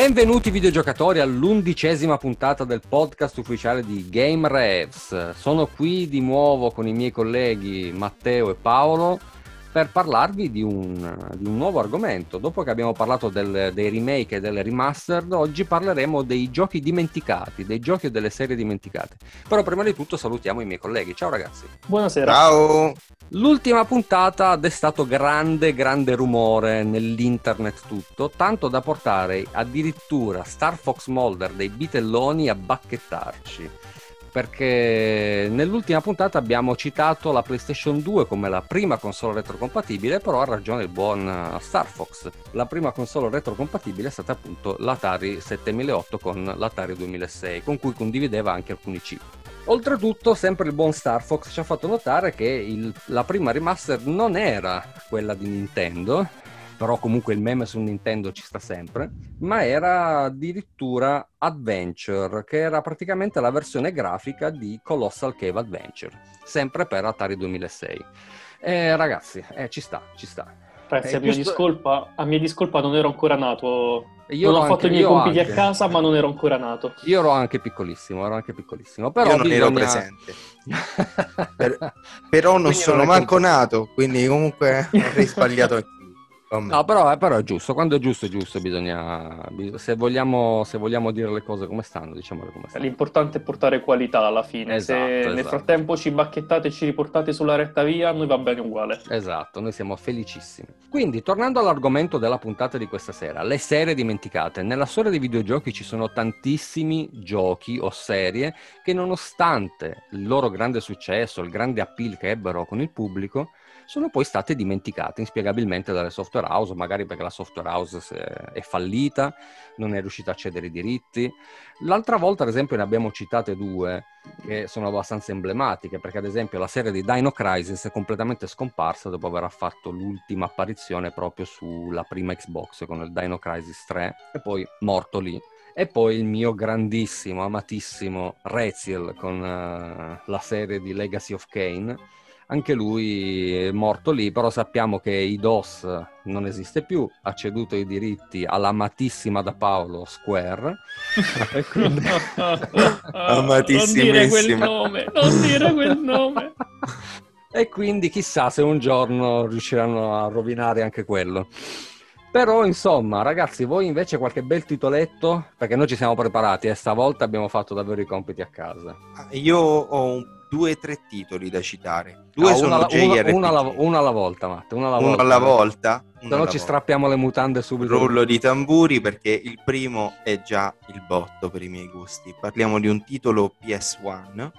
Benvenuti videogiocatori all'undicesima puntata del podcast ufficiale di Game Revs. Sono qui di nuovo con i miei colleghi Matteo e Paolo per parlarvi di un, di un nuovo argomento. Dopo che abbiamo parlato del, dei remake e delle remastered, oggi parleremo dei giochi dimenticati, dei giochi e delle serie dimenticate. Però prima di tutto salutiamo i miei colleghi. Ciao ragazzi. Buonasera. Ciao. L'ultima puntata ha destato grande, grande rumore nell'internet tutto, tanto da portare addirittura Star Fox Molder dei Bitelloni a bacchettarci perché nell'ultima puntata abbiamo citato la PlayStation 2 come la prima console retrocompatibile, però ha ragione il buon eh, Star Fox. La prima console retrocompatibile è stata appunto l'Atari 7008 con l'Atari 2006, con cui condivideva anche alcuni chip. Oltretutto, sempre il buon Star Fox ci ha fatto notare che il, la prima remaster non era quella di Nintendo, però comunque il meme su Nintendo ci sta sempre, ma era addirittura Adventure, che era praticamente la versione grafica di Colossal Cave Adventure, sempre per Atari 2006. Eh, ragazzi, eh, ci sta, ci sta. Ragazzi, eh, a, mia giusto... discolpa, a mia discolpa non ero ancora nato. Io non ho fatto i miei compiti anche. a casa, ma non ero ancora nato. Io ero anche piccolissimo, ero anche piccolissimo. Però io non bisogna... ero presente. per... Però non quindi sono non manco nato, quindi comunque avrei sbagliato No, però, però, è giusto, quando è giusto è giusto, bisogna, se, vogliamo, se vogliamo dire le cose come stanno, diciamole come stanno. L'importante è portare qualità alla fine, esatto, se esatto. nel frattempo ci bacchettate e ci riportate sulla retta via, a noi va bene uguale. Esatto, noi siamo felicissimi. Quindi, tornando all'argomento della puntata di questa sera, le serie dimenticate. Nella storia dei videogiochi ci sono tantissimi giochi o serie che nonostante il loro grande successo, il grande appeal che ebbero con il pubblico, sono poi state dimenticate inspiegabilmente dalle software house, magari perché la software house è fallita, non è riuscita a cedere i diritti. L'altra volta, ad esempio, ne abbiamo citate due che sono abbastanza emblematiche, perché ad esempio la serie di Dino Crisis è completamente scomparsa dopo aver fatto l'ultima apparizione proprio sulla prima Xbox con il Dino Crisis 3 e poi morto lì. E poi il mio grandissimo, amatissimo Reziel con uh, la serie di Legacy of Kane anche lui è morto lì, però sappiamo che IDOS non esiste più, ha ceduto i diritti all'amatissima da Paolo Square. e quindi... Amatissimissima. Non dire quel nome, non dire quel nome. e quindi chissà se un giorno riusciranno a rovinare anche quello. Però insomma, ragazzi, voi invece qualche bel titoletto? Perché noi ci siamo preparati e stavolta abbiamo fatto davvero i compiti a casa. Ah, io ho un due o tre titoli da citare. Due ah, sono una, JRPG. Una, alla, una alla volta, Matte. Una alla uno volta. alla volta. Se no ci strappiamo le mutande subito. Rollo di tamburi perché il primo è già il botto per i miei gusti. Parliamo di un titolo PS1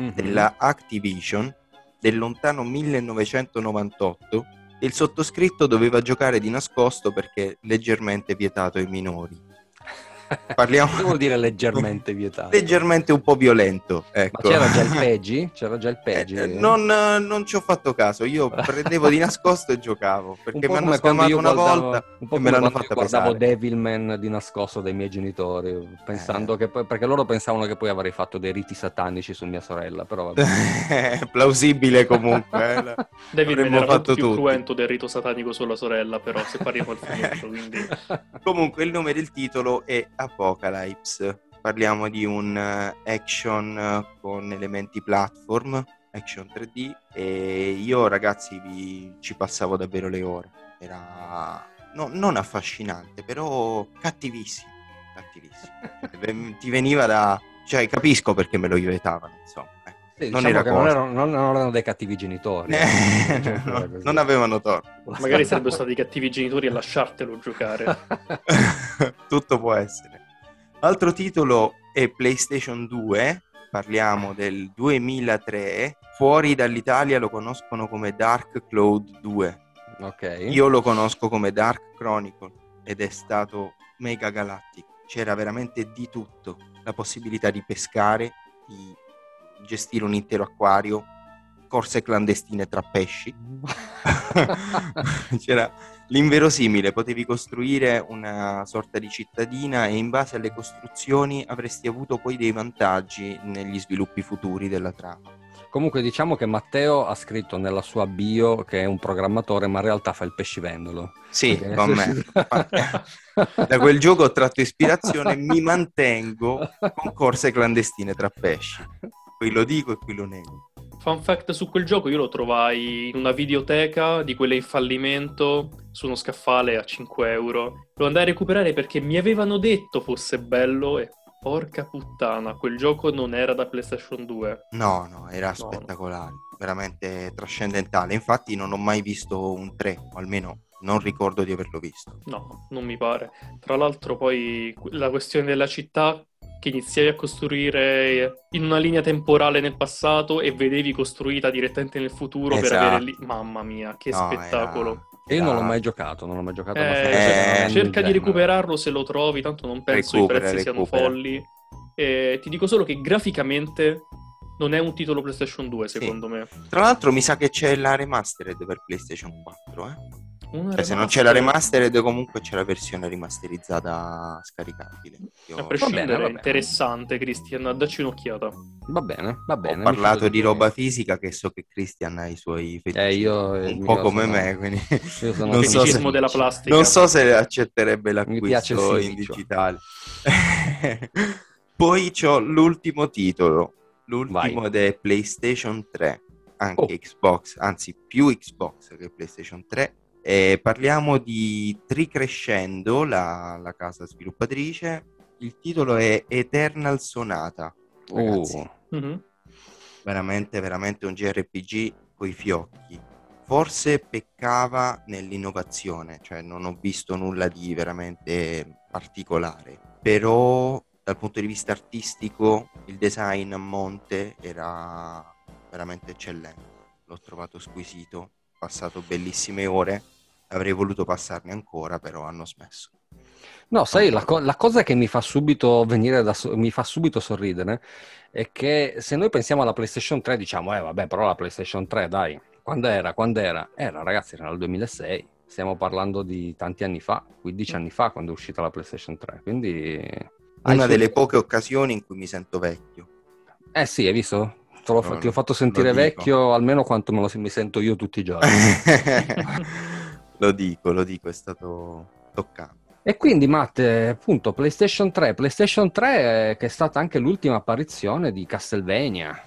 mm-hmm. della Activision del lontano 1998 e il sottoscritto doveva giocare di nascosto perché leggermente vietato ai minori. Parliamo... Che vuol dire leggermente vietato? leggermente un po' violento. Ecco. Ma c'era già il Peggy? C'era già il Peggy? Eh, non, non, ci ho fatto caso, io prendevo di nascosto e giocavo, perché mi hanno scamato una guardavo, volta un e me l'hanno fatta guardavo pesare. Devilman di nascosto dai miei genitori, pensando eh. che, perché loro pensavano che poi avrei fatto dei riti satanici su mia sorella, però vabbè. Plausibile comunque. Eh. Devilman era fatto più tutti. cruento del rito satanico sulla sorella, però se parliamo al finito, quindi... Comunque il nome del titolo è Apocalypse. Parliamo di un eh, action eh, con elementi platform, action 3D e io ragazzi vi, ci passavo davvero le ore. Era no, non affascinante, però cattivissimo, cattivissimo. Ti veniva da... cioè capisco perché me lo vietavano, insomma. Eh. Sì, non, diciamo era non, erano, non, non, erano, dei cattivi genitori. Eh, cioè, no, non avevano torto. Magari sarebbero stati cattivi genitori a lasciartelo giocare. Tutto può essere. Altro titolo è PlayStation 2, parliamo del 2003. Fuori dall'Italia lo conoscono come Dark Cloud 2. Ok. Io lo conosco come Dark Chronicle ed è stato mega galattico. C'era veramente di tutto. La possibilità di pescare, di gestire un intero acquario, corse clandestine tra pesci. C'era l'inverosimile, potevi costruire una sorta di cittadina e in base alle costruzioni avresti avuto poi dei vantaggi negli sviluppi futuri della trama. Comunque diciamo che Matteo ha scritto nella sua bio che è un programmatore, ma in realtà fa il pescivendolo. Sì, con me. da quel gioco ho tratto ispirazione e mi mantengo con corse clandestine tra pesci. Qui lo dico e qui lo nego. Fun fact su quel gioco, io lo trovai in una videoteca di quelle in fallimento su uno scaffale a 5 euro. Lo andai a recuperare perché mi avevano detto fosse bello e porca puttana, quel gioco non era da PlayStation 2. No, no, era no, spettacolare, no. Veramente trascendentale. Infatti non ho mai visto un 3, o almeno non ricordo di averlo visto. No, non mi pare. Tra l'altro poi la questione della città che iniziavi a costruire in una linea temporale nel passato e vedevi costruita direttamente nel futuro esatto. per avere lì. Mamma mia, che no, spettacolo! Era... E io non l'ho mai giocato, non l'ho mai giocato. Eh, eh, cerca di recuperarlo se lo trovi, tanto non penso recupera, i prezzi recupera. siano folli. E ti dico solo che graficamente non è un titolo PlayStation 2, secondo sì. me. Tra l'altro mi sa che c'è la remastered per PlayStation 4, eh? Cioè, se non c'è la remastered, comunque c'è la versione rimasterizzata scaricabile. Io... A prescindere, bene, interessante, Christian. Dacci un'occhiata. Va bene, va bene. Ho parlato di roba fisica che so che Christian ha i suoi fetici. Eh, io, un po' come sono... me, quindi io sono non, so se... della plastica. non so se accetterebbe l'acquisto in digitale. Poi c'ho l'ultimo titolo, l'ultimo Vai. PlayStation 3, anche oh. Xbox, anzi più Xbox che PlayStation 3 eh, parliamo di Tricrescendo, la, la casa sviluppatrice. Il titolo è Eternal Sonata. Ragazzi. Oh. Mm-hmm. Veramente, veramente un JRPG coi fiocchi. Forse peccava nell'innovazione, cioè non ho visto nulla di veramente particolare, però dal punto di vista artistico il design a monte era veramente eccellente. L'ho trovato squisito passato bellissime ore, avrei voluto passarne ancora, però hanno smesso. No, sai, la, co- la, cosa che mi fa subito venire da so- mi fa subito sorridere è che se noi pensiamo alla PlayStation 3 diciamo, eh vabbè, però la PlayStation 3, dai, quando era? Quando era? Era, ragazzi, era nel 2006. Stiamo parlando di tanti anni fa, 15 anni fa, quando è uscita la PlayStation 3. Quindi... Una delle poche occasioni in cui mi sento vecchio. Eh sì, hai visto? Lo, ti ho fatto sentire vecchio almeno quanto me lo, mi sento io tutti i giorni. lo dico, lo dico, è stato toccante. E quindi Matte, appunto, PlayStation 3, PlayStation 3 che è stata anche l'ultima apparizione di Castlevania.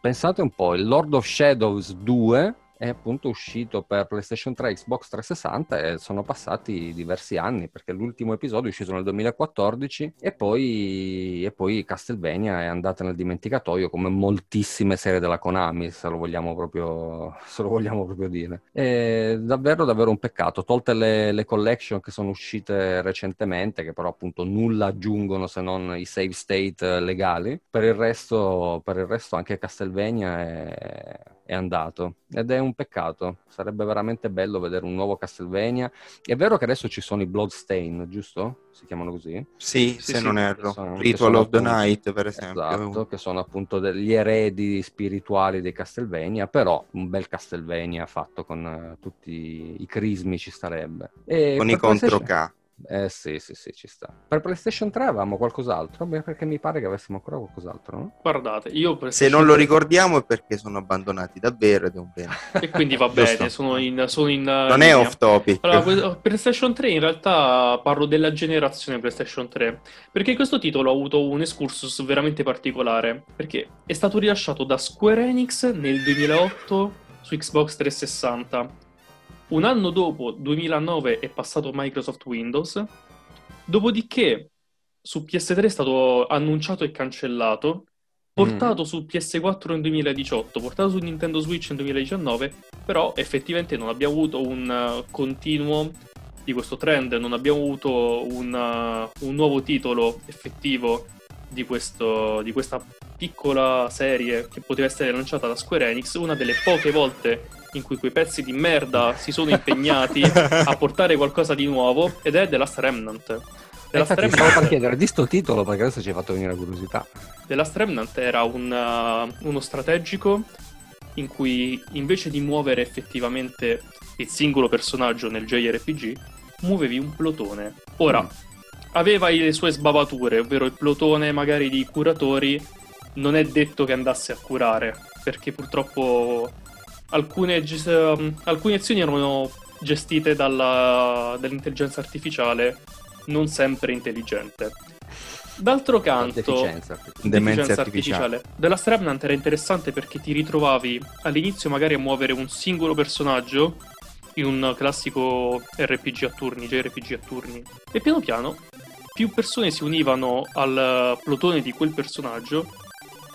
Pensate un po', il Lord of Shadows 2 è appunto uscito per PlayStation 3 Xbox 360 e sono passati diversi anni perché l'ultimo episodio è uscito nel 2014 e poi, e poi Castlevania è andata nel dimenticatoio come moltissime serie della Konami se lo vogliamo proprio, lo vogliamo proprio dire. È davvero davvero un peccato, tolte le, le collection che sono uscite recentemente che però appunto nulla aggiungono se non i save state legali, per il resto, per il resto anche Castlevania è è andato ed è un peccato. Sarebbe veramente bello vedere un nuovo Castlevania. È vero che adesso ci sono i Bloodstain, giusto? Si chiamano così? Sì, sì se sì, non erro. Sono, Ritual of the Night, per esempio. Esatto, che sono appunto degli eredi spirituali dei Castlevania, però un bel Castlevania fatto con uh, tutti i crismi ci starebbe. E con i contro K. Eh sì, sì, sì, ci sta. Per PlayStation 3 avevamo qualcos'altro? Beh, perché mi pare che avessimo ancora qualcos'altro, no? Guardate, io Se non lo ricordiamo è perché sono abbandonati davvero ed è un bene. E quindi va bene, sono in, sono in... Non in è off topic. Allora, PlayStation 3 in realtà parlo della generazione PlayStation 3, perché questo titolo ha avuto un excursus veramente particolare, perché è stato rilasciato da Square Enix nel 2008 su Xbox 360 un anno dopo, 2009, è passato Microsoft Windows. Dopodiché su PS3 è stato annunciato e cancellato, portato mm. su PS4 nel 2018, portato su Nintendo Switch nel 2019, però effettivamente non abbiamo avuto un uh, continuo di questo trend, non abbiamo avuto un, uh, un nuovo titolo effettivo di, questo, di questa piccola serie che poteva essere lanciata da Square Enix, una delle poche volte in cui quei pezzi di merda si sono impegnati a portare qualcosa di nuovo ed è The Last Remnant. The Last Remnant... stavo per chiedere di sto titolo perché adesso ci hai fatto venire la curiosità. The Last Remnant era un, uh, uno strategico in cui invece di muovere effettivamente il singolo personaggio nel JRPG, muovevi un plotone. Ora, mm. aveva le sue sbavature, ovvero il plotone magari di curatori non è detto che andasse a curare perché purtroppo alcune, um, alcune azioni erano gestite dalla, dall'intelligenza artificiale non sempre intelligente. D'altro canto, Deficienza. Demenza artificiale. Della Remnant era interessante perché ti ritrovavi all'inizio magari a muovere un singolo personaggio in un classico RPG a turni, JRPG a turni, e piano piano più persone si univano al plotone di quel personaggio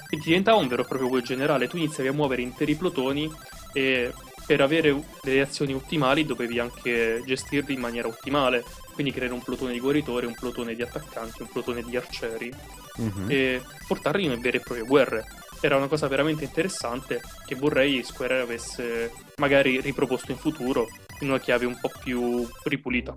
e diventava un vero e proprio quel generale. Tu iniziavi a muovere interi plotoni e per avere delle azioni ottimali dovevi anche gestirli in maniera ottimale, quindi creare un plotone di guaritori, un plotone di attaccanti, un plotone di arcieri Mhm. e portarli in vere e proprie guerre. Era una cosa veramente interessante che vorrei Square avesse magari riproposto in futuro in una chiave un po' più ripulita.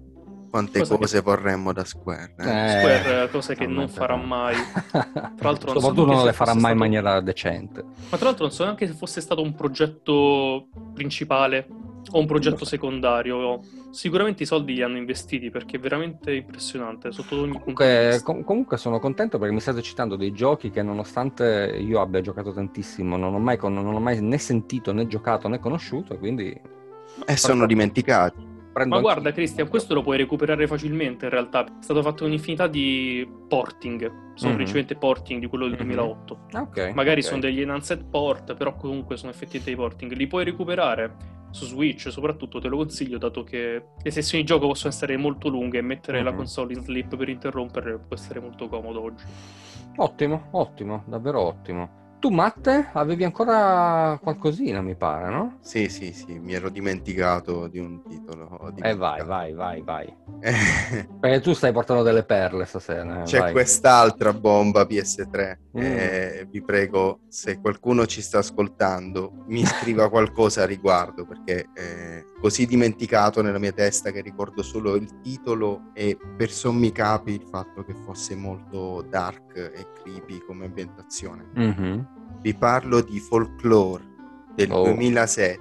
Quante Cosa che- cose vorremmo da Square. eh? Eh, Square, cose che non farà mai. Tra l'altro non so Soprattutto neanche non se le farà mai in stato- maniera decente. Ma tra l'altro non so neanche se fosse stato un progetto principale o un progetto secondario. Sicuramente i soldi li hanno investiti perché è veramente impressionante sotto ogni punto di Comunque, vista. com- comunque sono contento perché mi state citando dei giochi che nonostante io abbia giocato tantissimo, non ho mai, con- non ho mai né sentito né giocato né conosciuto, quindi E sono dimenticati. Prendo Ma guarda Cristian, questo lo puoi recuperare facilmente in realtà. È stato fatto un'infinità di porting, sono Mhm. principalmente porting di quello del Mhm. 2008. Ah, ok, Magari ok. sono degli enhanced port, però comunque sono effettivamente dei porting. Li puoi recuperare su Switch, soprattutto te lo consiglio, dato che le sessioni di gioco possono essere molto lunghe e mettere la Mhm. console in sleep per interrompere può essere molto comodo oggi. Ottimo, ottimo, davvero ottimo. Tu, Matte, avevi ancora qualcosina, mi pare, no? Sì, sì, sì, mi ero dimenticato di un titolo. ho Eh, vai, vai, vai, vai. Eh, Perché tu stai portando delle perle stasera. eh, C'è vai. quest'altra bomba PS3. Mm. eh, vi prego, se qualcuno ci sta ascoltando, mi scriva qualcosa a riguardo perché è così dimenticato nella mia testa che ricordo solo il titolo e per sommi capi il fatto che fosse molto dark e creepy come ambientazione. Mhm. Vi parlo di Folklore del Oh. 2007,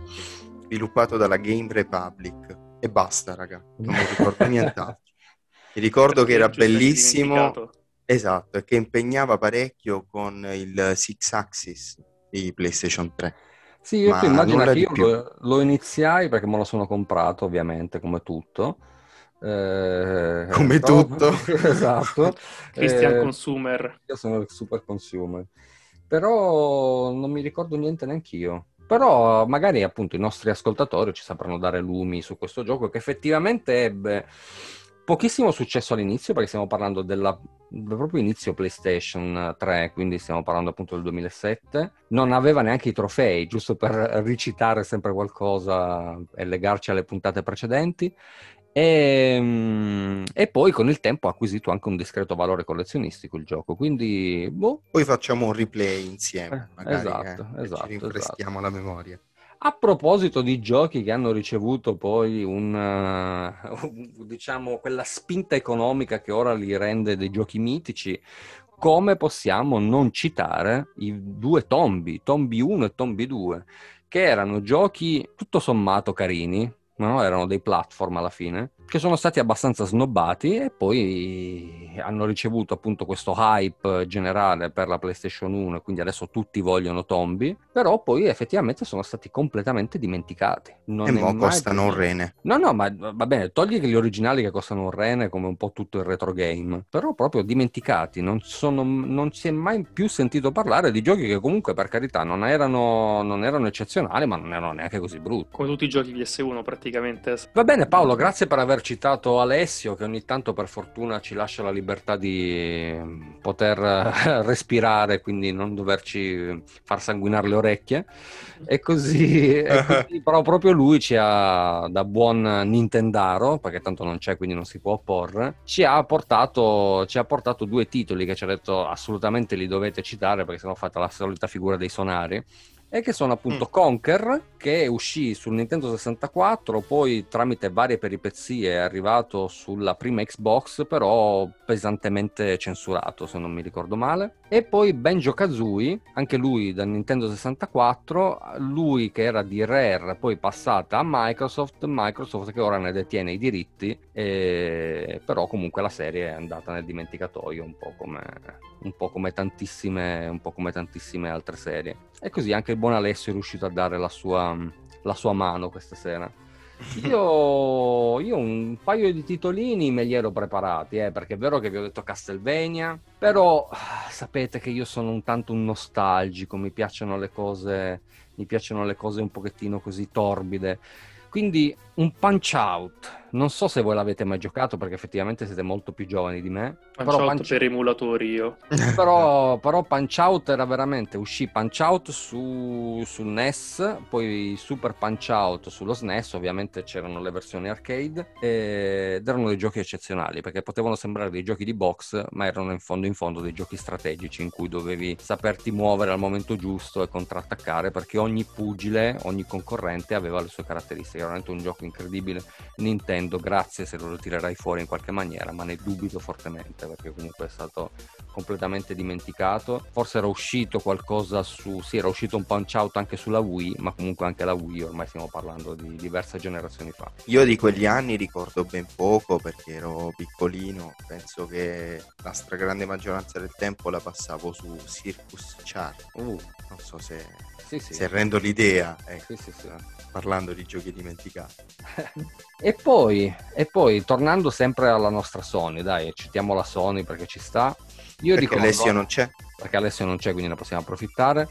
sviluppato dalla Game Republic. E basta, raga, non mi ricordo nient'altro. Mi ricordo che era bellissimo, esatto, e che impegnava parecchio con il Six Axis di PlayStation 3. Sì, io immagina nulla che io lo, lo iniziai perché me lo sono comprato, ovviamente, come tutto. Eh, Come però- tutto. esatto. Christian Eh, Consumer. Io sono il super consumer. Però non mi ricordo niente neanch'io. Però magari appunto i nostri ascoltatori ci sapranno dare lumi su questo gioco che effettivamente ebbe pochissimo successo all'inizio perché stiamo parlando della, del proprio inizio PlayStation 3, quindi stiamo parlando appunto del 2007. Non aveva neanche i trofei, giusto per ricitare sempre qualcosa e legarci alle puntate precedenti. E, mm, e poi con il tempo ha acquisito anche un discreto valore collezionistico il gioco, quindi boh, Poi facciamo un replay insieme, Eh, magari, esatto, eh, esatto, ci rinfreschiamo la memoria. A proposito di giochi che hanno ricevuto poi un, eh, diciamo, quella spinta economica che ora li rende dei giochi mitici, come possiamo non citare i due Tombi, Tombi 1 e Tombi 2, che erano giochi tutto sommato carini, no? Erano dei platform alla fine, che sono stati abbastanza snobbati e poi hanno ricevuto appunto questo hype generale per la PlayStation 1 e quindi adesso tutti vogliono Tombi, però poi effettivamente sono stati completamente dimenticati. Non e è mo mai costano un più- rene. No, no, ma va bene, togli che gli originali che costano un rene come un po' tutto il retro game, però proprio dimenticati, non, sono- non si è mai più sentito parlare di giochi che comunque per carità non erano, non erano eccezionali, ma non erano neanche così brutti. Come tutti i giochi PS1 praticamente. Va bene Paolo, grazie per aver citato Alessio che ogni tanto per fortuna ci lascia la libertà di mm, poter eh, respirare, quindi non doverci far sanguinare le orecchie. E così, e così però proprio lui ci ha, da buon Nintendaro, perché tanto non c'è quindi non si può opporre, ci ha portato, ci ha portato due titoli che ci ha detto assolutamente li dovete citare perché sennò fate la solita figura dei sonari e che sono appunto Mm. Conker che uscì sul Nintendo 64 poi tramite varie peripezie è arrivato sulla prima Xbox però pesantemente censurato se non mi ricordo male E poi Benjo Kazooie, anche lui da Nintendo 64, lui che era di Rare, poi passata a Microsoft, Microsoft che ora ne detiene i diritti, e... però comunque la serie è andata nel dimenticatoio, un po' come, un po come, tantissime, po come tantissime altre serie. E così anche il buon Alessio è riuscito a dare la sua, la sua mano questa sera. Io, io, un paio di titolini me li ero preparati, eh, perché è vero che vi ho detto Castlevania, però ah, sapete che io sono un tanto un nostalgico, mi piacciono le cose, mi piacciono le cose un pochettino così torbide. Quindi un punch out. Non so se voi l'avete mai giocato perché effettivamente siete molto più giovani di me. Punch però out punch... per emulatori io. però, però, Punch Out era veramente, uscì Punch Out su, sul NES, poi Super Punch Out sullo SNES, ovviamente c'erano le versioni arcade ed erano dei giochi eccezionali perché potevano sembrare dei giochi di box ma erano in fondo in fondo dei giochi strategici in cui dovevi saperti muovere al momento giusto e contrattaccare perché ogni pugile, ogni concorrente aveva le sue caratteristiche. Era veramente un gioco incredibile. Nintendo, grazie se lo tirerai fuori in qualche maniera, ma ne dubito fortemente perché comunque è stato completamente dimenticato. Forse era uscito qualcosa su... sì, era uscito un punch out anche sulla Wii, ma comunque anche la Wii, ormai stiamo parlando di diverse generazioni fa. Io di quegli anni ricordo ben poco perché ero piccolino, penso che la stragrande maggioranza del tempo la passavo su Circus Chart. Uh. Non so se, sì, sì. se rendo l'idea. Ecco. Sì, parlando di giochi dimenticati. e, poi, e poi, tornando sempre alla nostra Sony, dai, citiamo la Sony perché ci sta. Io perché ricordo, Alessio non c'è. Perché Alessio non c'è, quindi ne possiamo approfittare.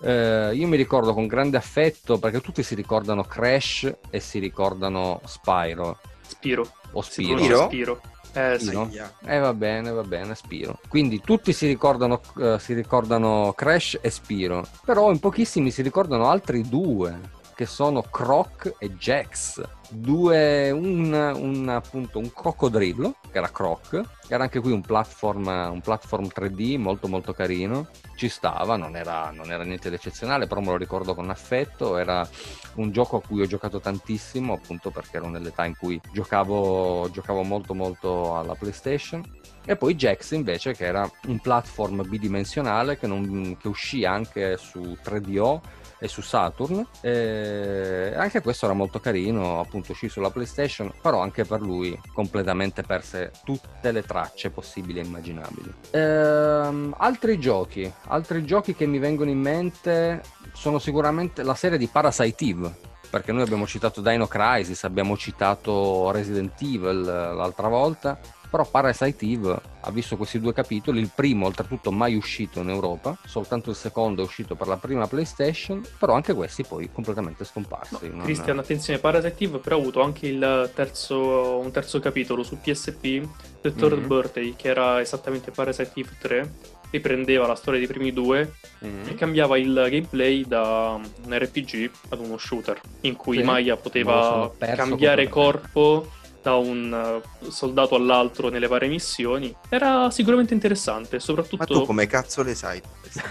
Eh, io mi ricordo con grande affetto perché tutti si ricordano Crash e si ricordano Spyro. Spiro. O Spiro. Spiro. Spiro. Eh, Spiro. Sì. Eh va bene, va bene, Spiro. Quindi tutti si ricordano, uh, si ricordano Crash e Spiro, però in pochissimi si ricordano altri due che sono Croc e Jax, due, un, un, appunto, un coccodrillo, che era Croc, era anche qui un platform, un platform 3D molto molto carino, ci stava, non era, non era niente di eccezionale, però me lo ricordo con affetto, era un gioco a cui ho giocato tantissimo, appunto perché ero nell'età in cui giocavo, giocavo molto molto alla PlayStation. E poi Jax invece che era un platform bidimensionale che, non, che uscì anche su 3DO e su Saturn. E anche questo era molto carino, appunto uscì sulla PlayStation, però anche per lui completamente perse tutte le tracce possibili e immaginabili. Ehm, altri giochi, altri giochi che mi vengono in mente sono sicuramente la serie di Parasite Eve perché noi abbiamo citato Dino Crisis, abbiamo citato Resident Evil l'altra volta però Parasite Eve ha visto questi due capitoli, il primo oltretutto mai uscito in Europa, soltanto il secondo è uscito per la prima PlayStation, però anche questi poi completamente scomparsi. No. Cristian, attenzione, Parasite Eve però ha avuto anche il terzo, un terzo capitolo su PSP, The Third mm-hmm. Birthday, che era esattamente Parasite Eve 3, riprendeva la storia dei primi due mm-hmm. e cambiava il gameplay da un RPG ad uno shooter, in cui sì, Maya poteva cambiare corpo da un eh, soldato all'altro nelle varie missioni. Era sicuramente interessante, soprattutto... Ma tu come cazzo le sai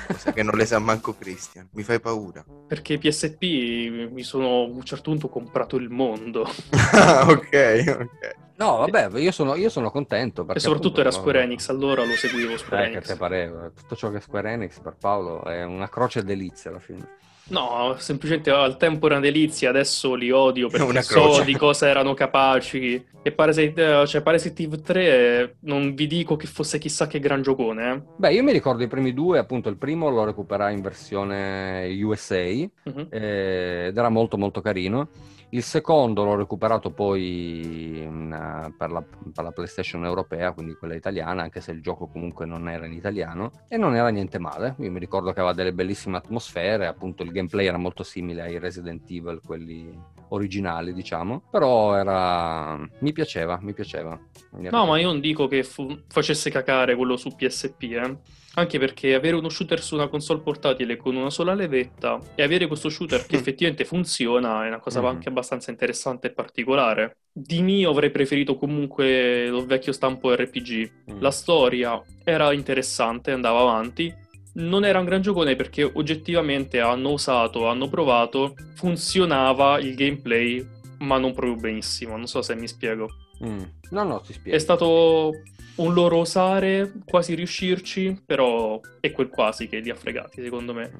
queste che non le sa manco Christian? Mi fai paura. Perché PSP mi sono a un certo punto comprato il mondo. ah, ok, ok. No, vabbè, io sono, io sono contento. e soprattutto appunto, era Square Enix, allora lo seguivo Square eh, Enix. che te pareva. Tutto ciò che è Square Enix per Paolo è una croce delizia alla fine. No, semplicemente al tempo era una delizia, adesso li odio perché so di cosa erano capaci. E Parasite, cioè Parasite Eve 3 non vi dico che fosse chissà che gran giocone. Eh. Beh, io mi ricordo i primi due, appunto il primo lo recuperai in versione USA uh-huh. eh, ed era molto molto carino. Il secondo l'ho recuperato poi in, uh, per, la, per, la, PlayStation europea, quindi quella italiana, anche se il gioco comunque non era in italiano, e non era niente male. Io mi ricordo che aveva delle bellissime atmosfere, appunto il gameplay era molto simile ai Resident Evil, quelli originali, diciamo, però era... mi piaceva, mi piaceva. Mi no, ma io non dico che fu... facesse cacare quello su PSP, eh. Anche perché avere uno shooter su una console portatile con una sola levetta e avere questo shooter che effettivamente funziona è una cosa mm-hmm. anche abbastanza interessante e particolare. Di mio avrei preferito comunque lo vecchio stampo RPG. Mm. La storia era interessante, andava avanti. Non era un gran giocone perché oggettivamente hanno usato, hanno provato, funzionava il gameplay, ma non proprio benissimo. Non so se mi spiego. Mm. No, no, ti spiego. È stato un loro osare, quasi riuscirci, però è quel quasi che li ha fregati, secondo me.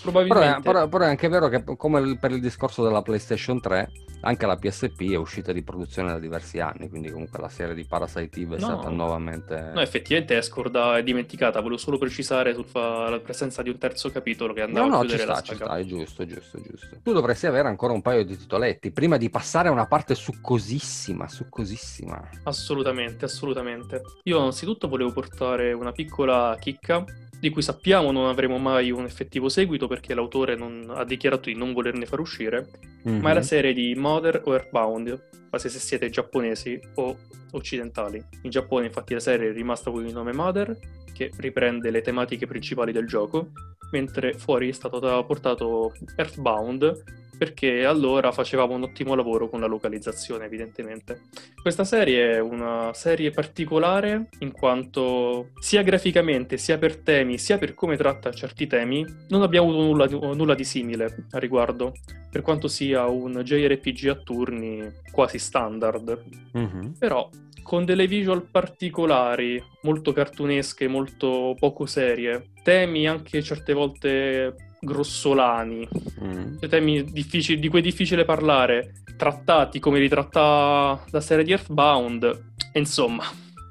Probabilmente... Però, è, però, però è anche vero che, come per il discorso della PlayStation 3, anche la PSP è uscita di produzione da diversi anni, quindi comunque la serie di Parasite Eve è No. stata nuovamente... No, effettivamente è dimenticata, volevo solo precisare sulla presenza di un terzo capitolo che No, andava no, a ci chiudere sta, la saga. sta, è giusto, giusto, giusto. Tu dovresti avere ancora un paio di titoletti prima di passare a una parte succosissima, succosissima. Assolutamente, assolutamente. Io innanzitutto volevo portare una piccola chicca di cui sappiamo non avremo mai un effettivo seguito perché l'autore non- ha dichiarato di non volerne far uscire, ma è la Mhm. serie di Mother o Earthbound, quasi se siete giapponesi o occidentali. In Giappone infatti la serie è rimasta con il nome Mother, che riprende le tematiche principali del gioco, mentre fuori è stato portato Earthbound perché allora facevamo un ottimo lavoro con la localizzazione evidentemente. Questa serie è una serie particolare in quanto sia graficamente, sia per temi, sia per come tratta certi temi, non abbiamo avuto nulla di, nulla di simile a riguardo, per quanto sia un JRPG a turni quasi standard. Mhm. Però con delle visual particolari, molto cartunesche, molto poco serie, temi anche certe volte grossolani, Mm. cioè temi difficili, di cui è difficile parlare, trattati come li tratta la serie di Earthbound, e insomma,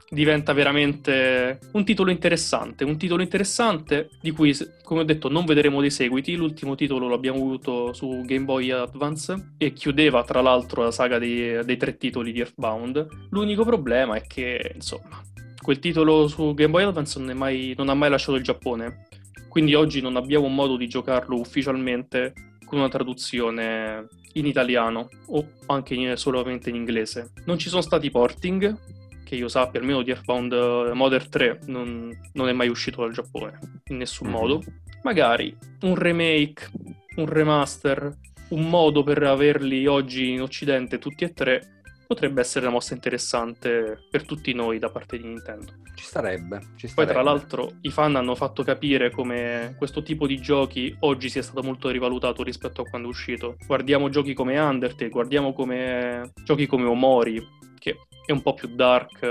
diventa veramente un titolo interessante, un titolo interessante di cui, come ho detto, non vedremo dei seguiti, l'ultimo titolo l'abbiamo avuto su Game Boy Advance e chiudeva tra l'altro la saga dei, dei tre titoli di Earthbound. L'unico problema è che, insomma, quel titolo su Game Boy Advance non, è mai- non ha mai lasciato il Giappone, quindi oggi non abbiamo un modo di giocarlo ufficialmente con una traduzione in italiano o anche in- solamente in inglese. Non ci sono stati porting, che io sappia, almeno di Earthbound eh, Modern 3 non, non è mai uscito dal Giappone, in nessun Mhm. modo. Magari un remake, un remaster, un modo per averli oggi in Occidente tutti e tre potrebbe essere una mossa interessante per tutti noi da parte di Nintendo. Ci starebbe, ci Poi starebbe. tra l'altro i fan hanno fatto capire come questo tipo di giochi oggi sia stato molto rivalutato rispetto a quando è uscito. Guardiamo giochi come Undertale, guardiamo come giochi come Omori, che è un po' più dark,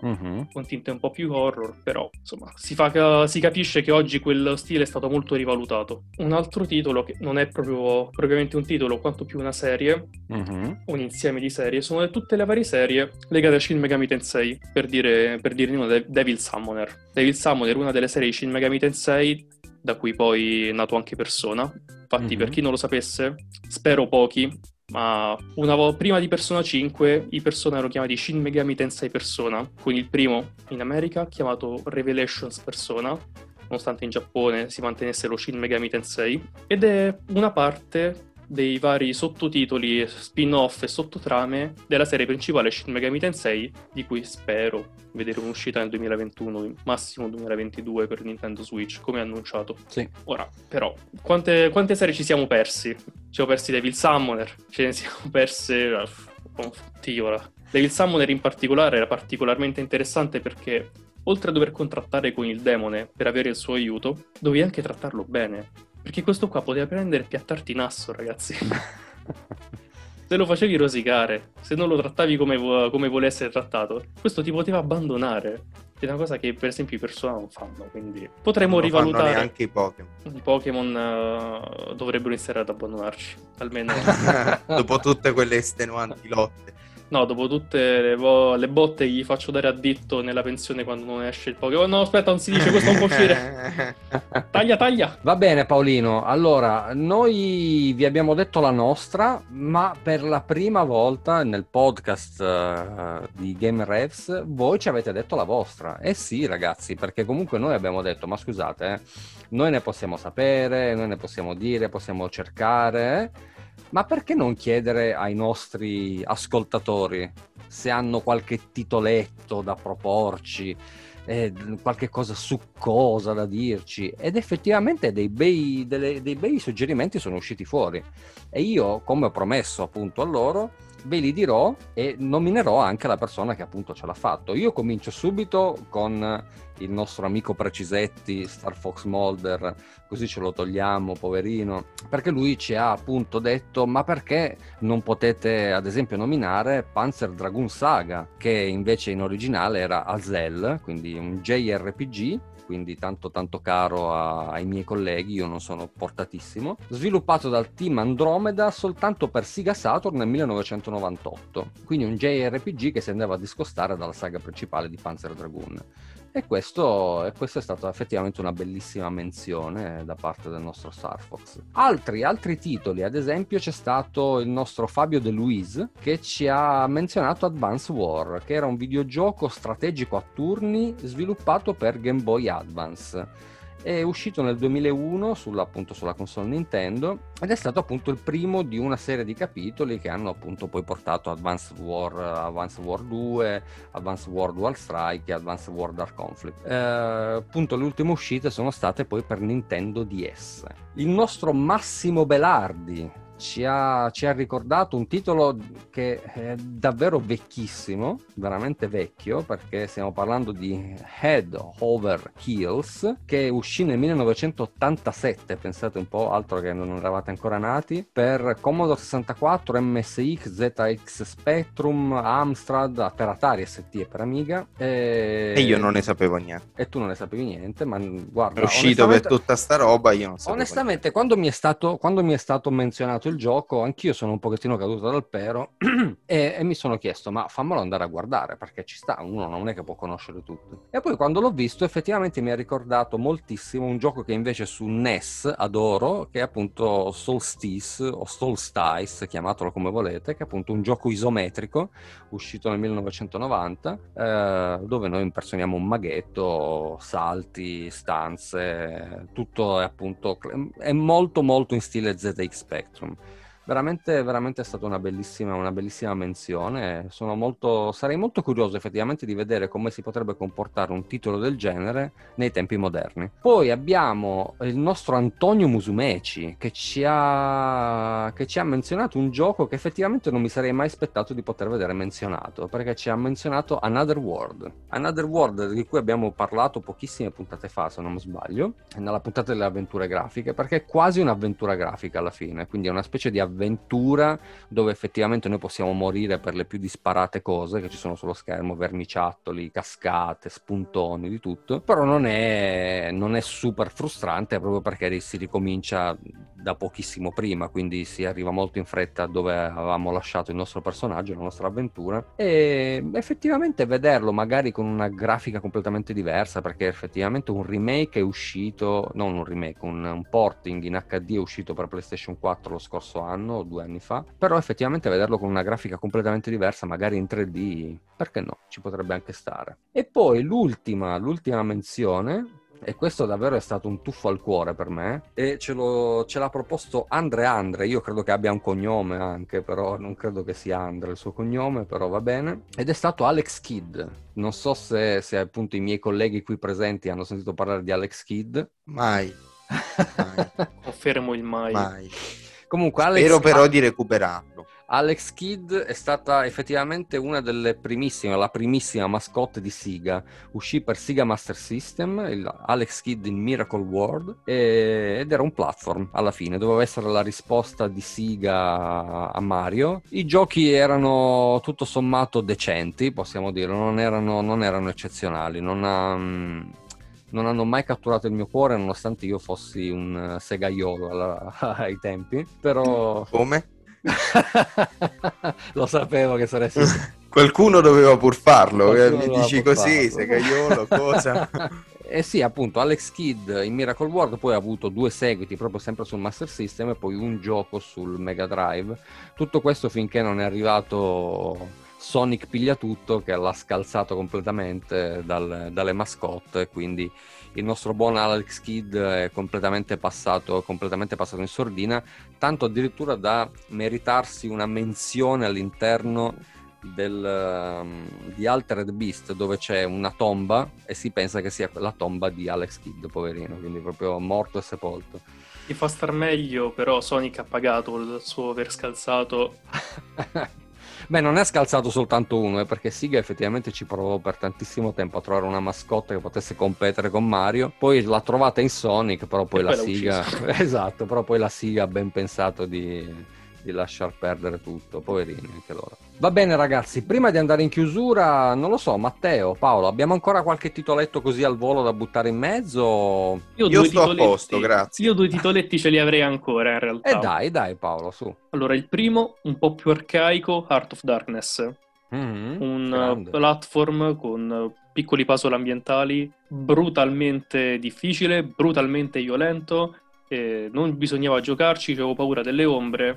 Mhm. con tinte un po' più horror, però insomma si, fa si capisce che oggi quel stile è stato molto rivalutato. Un altro titolo che non è proprio propriamente un titolo quanto più una serie, Mhm. un insieme di serie, sono tutte le varie serie legate a Shin Megami Tensei, per dire, per dirne una, De- Devil Summoner. Devil Summoner è una delle serie di Shin Megami Tensei, da cui poi è nato anche Persona. Infatti, Mhm. per chi non lo sapesse, spero pochi, ma una vo- prima di Persona 5 i Persona erano chiamati Shin Megami Tensei Persona, con il primo in America chiamato Revelations Persona, nonostante in Giappone si mantenesse lo Shin Megami Tensei, ed è una parte dei vari sottotitoli, spin-off e sottotrame della serie principale Shin Megami Tensei, di cui spero vedere un'uscita nel 2021, massimo 2022 per Nintendo Switch, come annunciato. Sì. Ora, però, quante, quante serie ci siamo persi? Ci siamo persi Devil Summoner, ce ne siamo perse... Oddio, ora. Devil Summoner in particolare era particolarmente interessante perché, oltre a dover contrattare con il demone per avere il suo aiuto, dovevi anche trattarlo bene. Perché questo qua poteva prendere e piattarti in asso, ragazzi. Se lo facevi rosicare, se non lo trattavi come, vo- come vuole essere trattato, questo ti poteva abbandonare. È una cosa che, per esempio, i persona non fanno. Quindi potremmo non rivalutare. neanche i Pokémon. I Pokémon eh, dovrebbero iniziare ad abbandonarci. Almeno. Dopo tutte quelle estenuanti lotte. No, dopo tutte le, vo- le botte che gli faccio dare a ditto nella pensione quando non esce il Pokémon. No, aspetta, non si dice, questo non può uscire. Taglia, taglia! Va bene Paolino, allora noi vi abbiamo detto la nostra, ma per la prima volta nel podcast eh, di Game Revs voi ci avete detto la vostra. Eh sì ragazzi, perché comunque noi abbiamo detto, ma scusate, eh, noi ne possiamo sapere, noi ne possiamo dire, possiamo cercare, eh, ma perché non chiedere ai nostri ascoltatori se hanno qualche titoletto da proporci? eh, qualche cosa succosa da dirci ed effettivamente dei bei, delle- dei bei suggerimenti sono usciti fuori e io come ho promesso appunto a loro ve li dirò e nominerò anche la persona che appunto ce l'ha fatto. Io comincio subito con il nostro amico Precisetti, Star Fox Molder, così ce lo togliamo, poverino, perché lui ci ha appunto detto ma perché non potete ad esempio nominare Panzer Dragoon Saga, che invece in originale era Azel, quindi un JRPG quindi tanto tanto caro a, ai miei colleghi, io non sono portatissimo, sviluppato dal team Andromeda soltanto per Sega Saturn nel 1998, quindi un JRPG che si andava a discostare dalla saga principale di Panzer Dragoon. E questo, questo, è stato effettivamente una bellissima menzione da parte del nostro Star Fox. Altri, altri titoli, ad esempio, c'è stato il nostro Fabio De Luis che ci ha menzionato Advance War, che era un videogioco strategico a turni sviluppato per Game Boy Advance è uscito nel 2001 sulla, appunto, sulla console Nintendo ed è stato appunto il primo di una serie di capitoli che hanno appunto poi portato Advanced War, Advanced War 2, Advanced War Dual Strike e Advanced War Dark Conflict. Eh, appunto le ultime uscite sono state poi per Nintendo DS. Il nostro Massimo Belardi ci ha, ci ha, ricordato un titolo che è davvero vecchissimo, veramente vecchio, perché stiamo parlando di Head Over Heels, che uscì nel 1987, pensate un po', altro che non eravate ancora nati, per Commodore 64, MSX, ZX Spectrum, Amstrad, per Atari ST e per Amiga. E... e, io non ne sapevo niente. E tu non ne sapevi niente, ma guarda... È uscito per tutta sta roba, io non sapevo Onestamente, quando mi, stato, quando mi è stato menzionato il gioco, anch'io sono un pochettino caduto dal pero e, e, mi sono chiesto, ma fammelo andare a guardare perché ci sta, uno non è che può conoscere tutto. E poi quando l'ho visto effettivamente mi ha ricordato moltissimo un gioco che invece su NES adoro, che è appunto Solstice o Solstice, chiamatelo come volete, che è appunto un gioco isometrico uscito nel 1990, eh, dove noi impersoniamo un maghetto, salti, stanze, tutto è appunto, è molto molto in stile ZX Spectrum veramente, veramente è stata una bellissima, una bellissima menzione. Molto, sarei molto curioso effettivamente di vedere come si potrebbe comportare un titolo del genere nei tempi moderni. Poi abbiamo il nostro Antonio Musumeci che ci ha, che ci ha menzionato un gioco che effettivamente non mi sarei mai aspettato di poter vedere menzionato, perché ci ha menzionato Another World. Another World di cui abbiamo parlato pochissime puntate fa, se non sbaglio, nella puntata delle avventure grafiche, perché è quasi un'avventura grafica alla fine, quindi è una specie di avventura avventura dove effettivamente noi possiamo morire per le più disparate cose che ci sono sullo schermo, verniciattoli, cascate, spuntoni, di tutto, però non è, non è super frustrante proprio perché si ricomincia da pochissimo prima, quindi si arriva molto in fretta dove avevamo lasciato il nostro personaggio, la nostra avventura. E effettivamente vederlo magari con una grafica completamente diversa perché effettivamente un remake è uscito, non un remake, un, un porting in HD è uscito per PlayStation 4 lo scorso anno o due anni fa, però effettivamente vederlo con una grafica completamente diversa, magari in 3D, perché no, ci potrebbe anche stare. E poi l'ultima, l'ultima menzione e questo davvero è stato un tuffo al cuore per me e ce, lo, ce, l'ha proposto Andre Andre. Io credo che abbia un cognome anche però non credo che sia Andre il suo cognome però va bene. Ed è stato Alex Kidd. Non so se, se appunto i miei colleghi qui presenti hanno sentito parlare di Alex Kidd. Mai, mai. confermo il mai. Mai Comunque, Alex, Spero però di recuperarlo. Alex Kidd è stata effettivamente una delle primissime, la primissima mascotte di Siga. Uscì per Siga Master System, Alex Kidd in Miracle World, e, ed era un platform alla fine, doveva essere la risposta di Siga a Mario. I giochi erano tutto sommato decenti, possiamo dire, non erano, non erano eccezionali, non ha... Non hanno mai catturato il mio cuore nonostante io fossi un uh, segaiolo alla, ai tempi, però... Come? Lo sapevo che saresti... Qualcuno doveva pur farlo, eh, mi dici così, segaiolo, cosa? Eh sì, appunto, Alex Kidd in Miracle World poi ha avuto due seguiti proprio sempre sul Master System e poi un gioco sul Mega Drive. Tutto questo finché non è arrivato Sonic piglia tutto che l'ha scalzato completamente dal, dalle mascotte quindi il nostro buon Alex Kidd è completamente passato, completamente passato in sordina tanto addirittura da meritarsi una menzione all'interno del, um, di Altered Beast dove c'è una tomba e si pensa che sia la tomba di Alex Kidd poverino quindi proprio morto e sepolto. Ti fa star meglio però Sonic ha pagato il suo aver scalzato Beh, non è scalzato soltanto uno, eh, perché Siga effettivamente ci provò per tantissimo tempo a trovare una mascotta che potesse competere con Mario. Poi l'ha trovata in Sonic, però poi E la Siga... esatto, però poi la Siga ha ben pensato di di lasciar perdere tutto, poverini anche loro. Va bene ragazzi, prima di andare in chiusura, non lo so, Matteo, Paolo, abbiamo ancora qualche titoletto così al volo da buttare in mezzo? Io, Io due sto a titoletti- posto, grazie. Io due titoletti ce li avrei ancora in realtà. E dai, dai Paolo, su. Allora, il primo, un po' più arcaico, Heart of Darkness. Mhm, un grande. uh, platform con uh, piccoli puzzle ambientali, brutalmente difficile, brutalmente violento. E non bisognava giocarci, avevo paura delle ombre.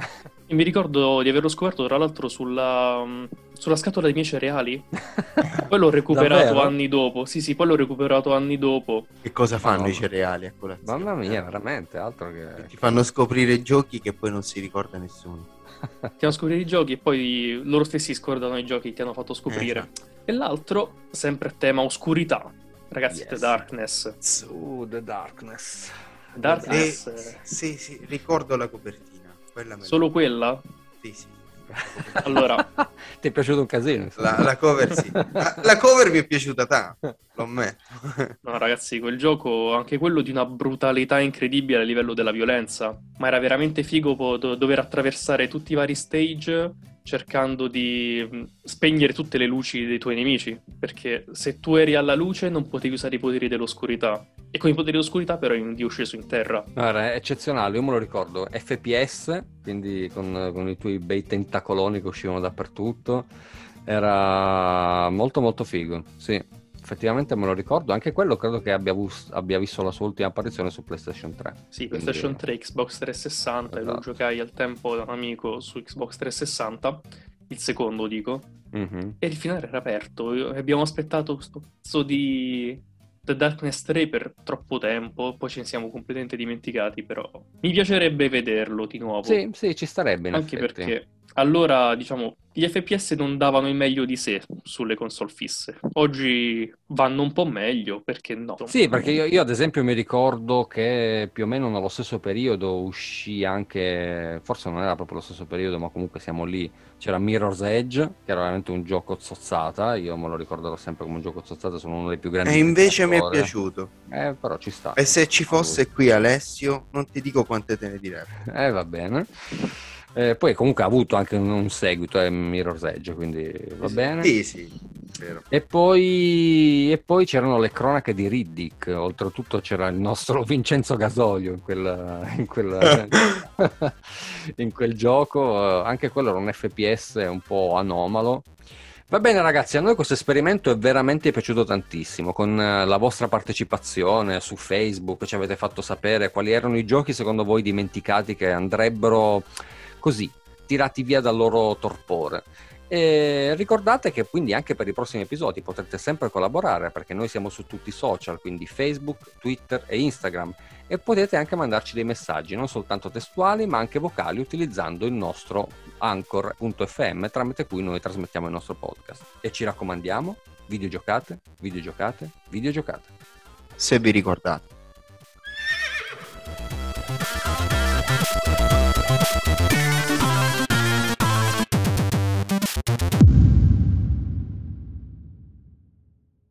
E mi ricordo di averlo scoperto, tra l'altro, sulla, mm, sulla scatola dei miei cereali. Poi l'ho recuperato Davvero? anni dopo. Sì, sì, poi l'ho recuperato anni dopo. Che cosa fanno no. i cereali a colazione? Mamma mia, veramente, altro che... Ti fanno scoprire giochi che poi non si ricorda nessuno. Ti hanno scoprire i giochi e poi loro stessi scordano i giochi che ti hanno fatto scoprire. Esatto. E l'altro, sempre tema oscurità. Ragazzi, Yes. The Darkness. Su, The Darkness. Darkness. Eh, eh, sì, sì, ricordo la copertina. Quella me la- Solo quella? Sì, sì. Allora, Ti è piaciuto un casino? La, la cover sì. La, la cover mi è piaciuta tanto, lo ammetto. no, ragazzi, quel gioco, anche quello di una brutalità incredibile a livello della violenza. Ma era veramente figo po- do- dover attraversare tutti i vari stage cercando di mh, spegnere tutte le luci dei tuoi nemici. Perché se tu eri alla luce non potevi usare i poteri dell'oscurità. E con i poteri dell'oscurità però eri sceso in terra. No, era eccezionale, io me lo ricordo, FPS, quindi con, con i tuoi bei tentacoloni che uscivano dappertutto, era molto molto figo, sì, effettivamente me lo ricordo, anche quello credo che abbia, bus- abbia visto la sua ultima apparizione su PlayStation 3. Sì, Quindi- PlayStation 3, Xbox 360, e lo Esatto. giocai al tempo da un amico su Xbox 360, il secondo dico, Mhm. e il finale era aperto. Abbiamo aspettato questo pezzo di The Darkness 3 per troppo tempo, poi ce ne siamo completamente dimenticati, però mi piacerebbe vederlo di nuovo. Sì, sì, ci starebbe in Anche effetti. perché allora, diciamo, gli FPS non davano il meglio di sé sulle console fisse. Oggi vanno un po' meglio, perché no? Sì, perché io, io, ad esempio mi ricordo che più o meno nello stesso periodo uscì anche, forse non era proprio lo stesso periodo, ma comunque siamo lì, c'era Mirror's Edge, che era veramente un gioco zozzata, io me lo ricorderò sempre come un gioco zozzata, sono uno dei più grandi. E invece mi è giocatori. piaciuto. Eh, però ci sta. E se ci fosse qui Alessio, non ti dico quante te ne direbbe. Eh, va bene. Eh, poi comunque ha avuto anche un, un seguito, è Mirror's Edge, quindi va bene. Sì, sì. E poi, e poi c'erano le cronache di Riddick, oltretutto c'era il nostro Vincenzo Gasolio in quel, in quel, in quel gioco, eh, anche quello era un FPS un po' anomalo. Va bene ragazzi, a noi questo esperimento è veramente piaciuto tantissimo, con eh, la vostra partecipazione su Facebook ci avete fatto sapere quali erano i giochi secondo voi dimenticati che andrebbero così, tirati via dal loro torpore. E ricordate che quindi anche per i prossimi episodi potrete sempre collaborare perché noi siamo su tutti i social, quindi Facebook, Twitter e Instagram e potete anche mandarci dei messaggi, non soltanto testuali ma anche vocali utilizzando il nostro anchor.fm tramite cui noi trasmettiamo il nostro podcast. E ci raccomandiamo, videogiocate, videogiocate, videogiocate. Se vi ricordate.